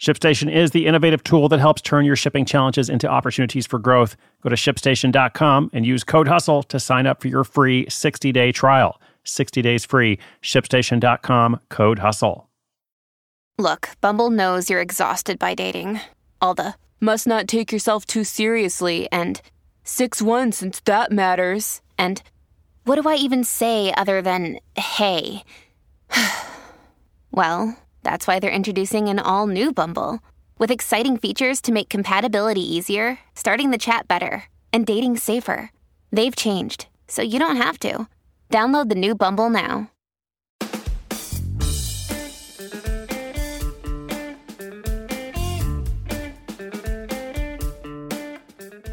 ShipStation is the innovative tool that helps turn your shipping challenges into opportunities for growth. Go to shipstation.com and use code HUSTLE to sign up for your free 60 day trial. 60 days free. ShipStation.com, code HUSTLE. Look, Bumble knows you're exhausted by dating. All the must not take yourself too seriously and 6 1 since that matters. And what do I even say other than hey? well, that's why they're introducing an all new Bumble with exciting features to make compatibility easier, starting the chat better, and dating safer. They've changed, so you don't have to. Download the new Bumble now.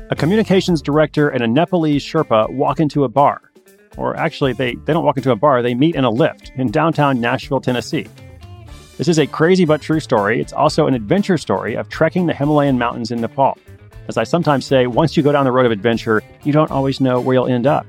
A communications director and a Nepalese Sherpa walk into a bar. Or actually, they, they don't walk into a bar, they meet in a Lyft in downtown Nashville, Tennessee. This is a crazy but true story. It's also an adventure story of trekking the Himalayan mountains in Nepal. As I sometimes say, once you go down the road of adventure, you don't always know where you'll end up.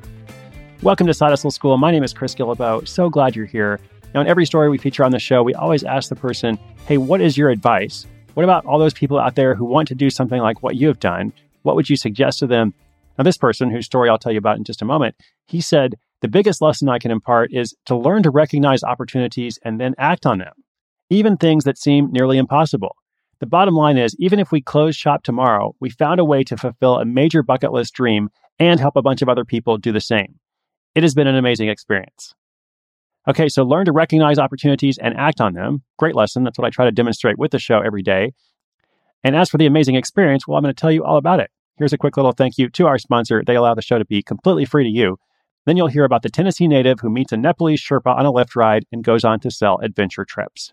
Welcome to Side Hustle School. My name is Chris Guillebeau. So glad you're here. Now, in every story we feature on the show, we always ask the person, hey, what is your advice? What about all those people out there who want to do something like what you have done? What would you suggest to them? Now, this person, whose story I'll tell you about in just a moment, he said, the biggest lesson I can impart is to learn to recognize opportunities and then act on them even things that seem nearly impossible. The bottom line is, even if we close shop tomorrow, we found a way to fulfill a major bucket list dream and help a bunch of other people do the same. It has been an amazing experience. Okay, so learn to recognize opportunities and act on them. Great lesson. That's what I try to demonstrate with the show every day. And as for the amazing experience, well, I'm going to tell you all about it. Here's a quick little thank you to our sponsor. They allow the show to be completely free to you. Then you'll hear about the Tennessee native who meets a Nepalese Sherpa on a Lyft ride and goes on to sell adventure trips.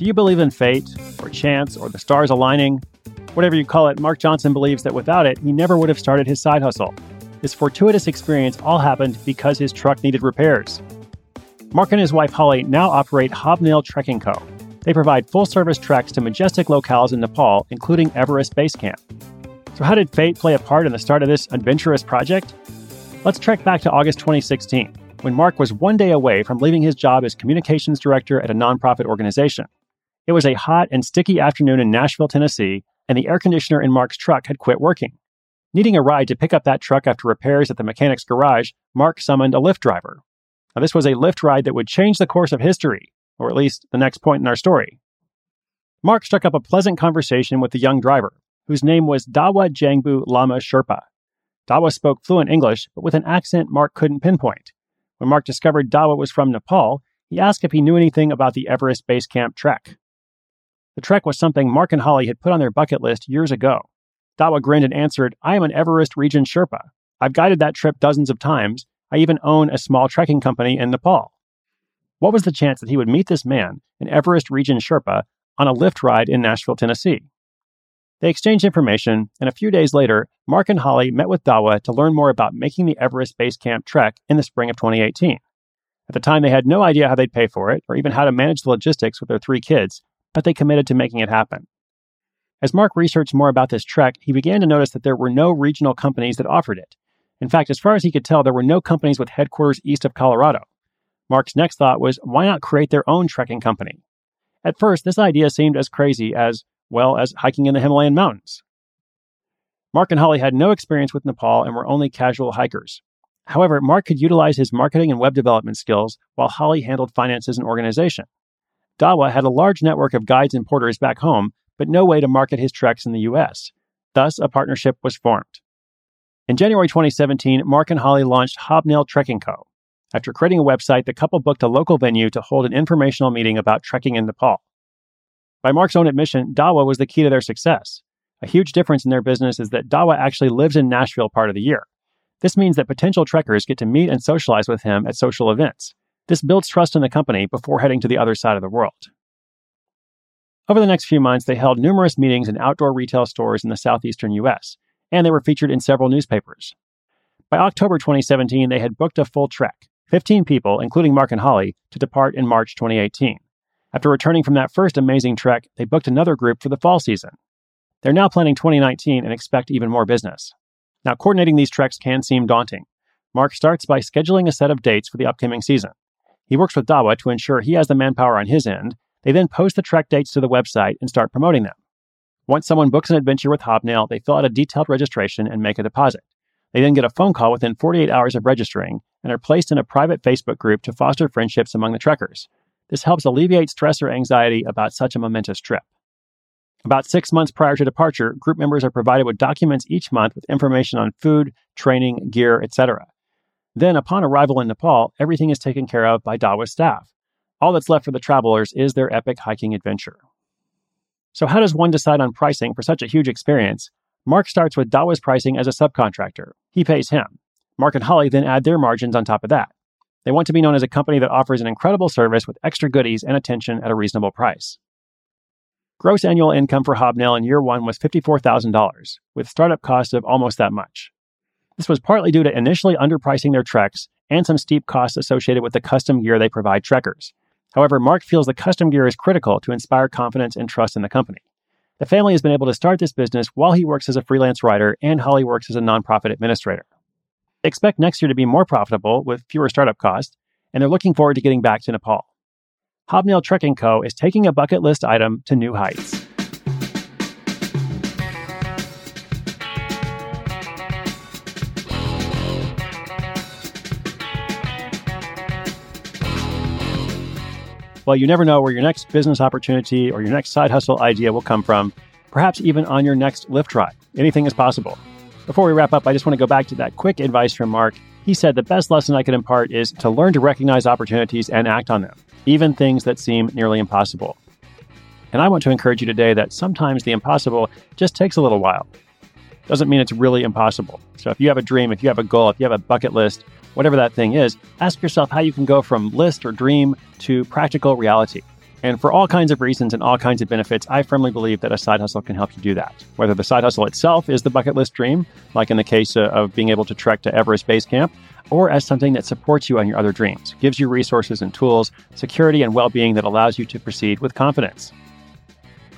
Do you believe in fate, or chance, or the stars aligning? Whatever you call it, Mark Johnson believes that without it, he never would have started his side hustle. This fortuitous experience all happened because his truck needed repairs. Mark and his wife Holly now operate Hobnail Trekking Co. They provide full service treks to majestic locales in Nepal, including Everest Base Camp. So, how did fate play a part in the start of this adventurous project? Let's trek back to August 2016, when Mark was one day away from leaving his job as communications director at a nonprofit organization. It was a hot and sticky afternoon in Nashville, Tennessee, and the air conditioner in Mark's truck had quit working. Needing a ride to pick up that truck after repairs at the mechanic's garage, Mark summoned a Lyft driver. Now, this was a Lyft ride that would change the course of history, or at least the next point in our story. Mark struck up a pleasant conversation with the young driver, whose name was Dawa Jangbu Lama Sherpa. Dawa spoke fluent English, but with an accent Mark couldn't pinpoint. When Mark discovered Dawa was from Nepal, he asked if he knew anything about the Everest Base Camp trek. The trek was something Mark and Holly had put on their bucket list years ago. Dawa grinned and answered, I am an Everest region Sherpa. I've guided that trip dozens of times. I even own a small trekking company in Nepal. What was the chance that he would meet this man, an Everest region Sherpa, on a Lyft ride in Nashville, Tennessee? They exchanged information, and a few days later, Mark and Holly met with Dawa to learn more about making the Everest Base Camp trek in the spring of 2018. At the time, they had no idea how they'd pay for it or even how to manage the logistics with their three kids, but they committed to making it happen. As Mark researched more about this trek, he began to notice that there were no regional companies that offered it. In fact, as far as he could tell, there were no companies with headquarters east of Colorado. Mark's next thought was, why not create their own trekking company? At first, this idea seemed as crazy as, well, as hiking in the Himalayan mountains. Mark and Holly had no experience with Nepal and were only casual hikers. However, Mark could utilize his marketing and web development skills while Holly handled finances and organization. Dawa had a large network of guides and porters back home, but no way to market his treks in the US. Thus, a partnership was formed. In January 2017, Mark and Holly launched Hobnail Trekking Co. After creating a website, the couple booked a local venue to hold an informational meeting about trekking in Nepal. By Mark's own admission, Dawa was the key to their success. A huge difference in their business is that Dawa actually lives in Nashville part of the year. This means that potential trekkers get to meet and socialize with him at social events. This builds trust in the company before heading to the other side of the world. Over the next few months, they held numerous meetings in outdoor retail stores in the southeastern US, and they were featured in several newspapers. By October 2017, they had booked a full trek, 15 people, including Mark and Holly, to depart in March 2018. After returning from that first amazing trek, they booked another group for the fall season. They're now planning 2019 and expect even more business. Now, coordinating these treks can seem daunting. Mark starts by scheduling a set of dates for the upcoming season. He works with Dawa to ensure he has the manpower on his end. They then post the trek dates to the website and start promoting them. Once someone books an adventure with Hobnail, they fill out a detailed registration and make a deposit. They then get a phone call within 48 hours of registering and are placed in a private Facebook group to foster friendships among the trekkers. This helps alleviate stress or anxiety about such a momentous trip. About six months prior to departure, group members are provided with documents each month with information on food, training, gear, etc. Then, upon arrival in Nepal, everything is taken care of by Dawa's staff. All that's left for the travelers is their epic hiking adventure. So, how does one decide on pricing for such a huge experience? Mark starts with Dawa's pricing as a subcontractor. He pays him. Mark and Holly then add their margins on top of that. They want to be known as a company that offers an incredible service with extra goodies and attention at a reasonable price. Gross annual income for Hobnail in year one was $54,000, with startup costs of almost that much. This was partly due to initially underpricing their treks and some steep costs associated with the custom gear they provide trekkers. However, Mark feels the custom gear is critical to inspire confidence and trust in the company. The family has been able to start this business while he works as a freelance writer and Holly works as a nonprofit administrator. They expect next year to be more profitable with fewer startup costs, and they're looking forward to getting back to Nepal. Hobnail Trekking Co. is taking a bucket list item to new heights. Well, you never know where your next business opportunity or your next side hustle idea will come from, perhaps even on your next Lyft ride. Anything is possible. Before we wrap up, I just want to go back to that quick advice from Mark. He said the best lesson I could impart is to learn to recognize opportunities and act on them even things that seem nearly impossible. And I want to encourage you today that sometimes the impossible just takes a little while. Doesn't mean it's really impossible. So if you have a dream, if you have a goal, if you have a bucket list, whatever that thing is, ask yourself how you can go from list or dream to practical reality. And for all kinds of reasons and all kinds of benefits, I firmly believe that a side hustle can help you do that. Whether the side hustle itself is the bucket list dream, like in the case of being able to trek to Everest Base Camp, or as something that supports you on your other dreams, gives you resources and tools, security and well being that allows you to proceed with confidence.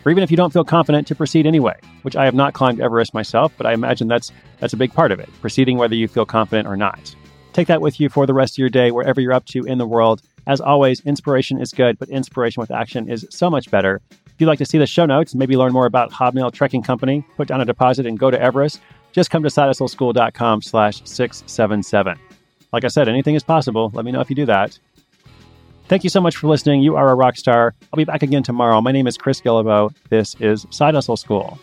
Or even if you don't feel confident to proceed anyway, which I have not climbed Everest myself, but I imagine that's, that's a big part of it, proceeding whether you feel confident or not. Take that with you for the rest of your day, wherever you're up to in the world. As always, inspiration is good, but inspiration with action is so much better. If you'd like to see the show notes, maybe learn more about Hobnail Trekking Company, put down a deposit and go to Everest, just come to sidehustleschool.com slash 677. Like I said, anything is possible. Let me know if you do that. Thank you so much for listening. You are a rock star. I'll be back again tomorrow. My name is Chris Guillebeau. This is Side Hustle School.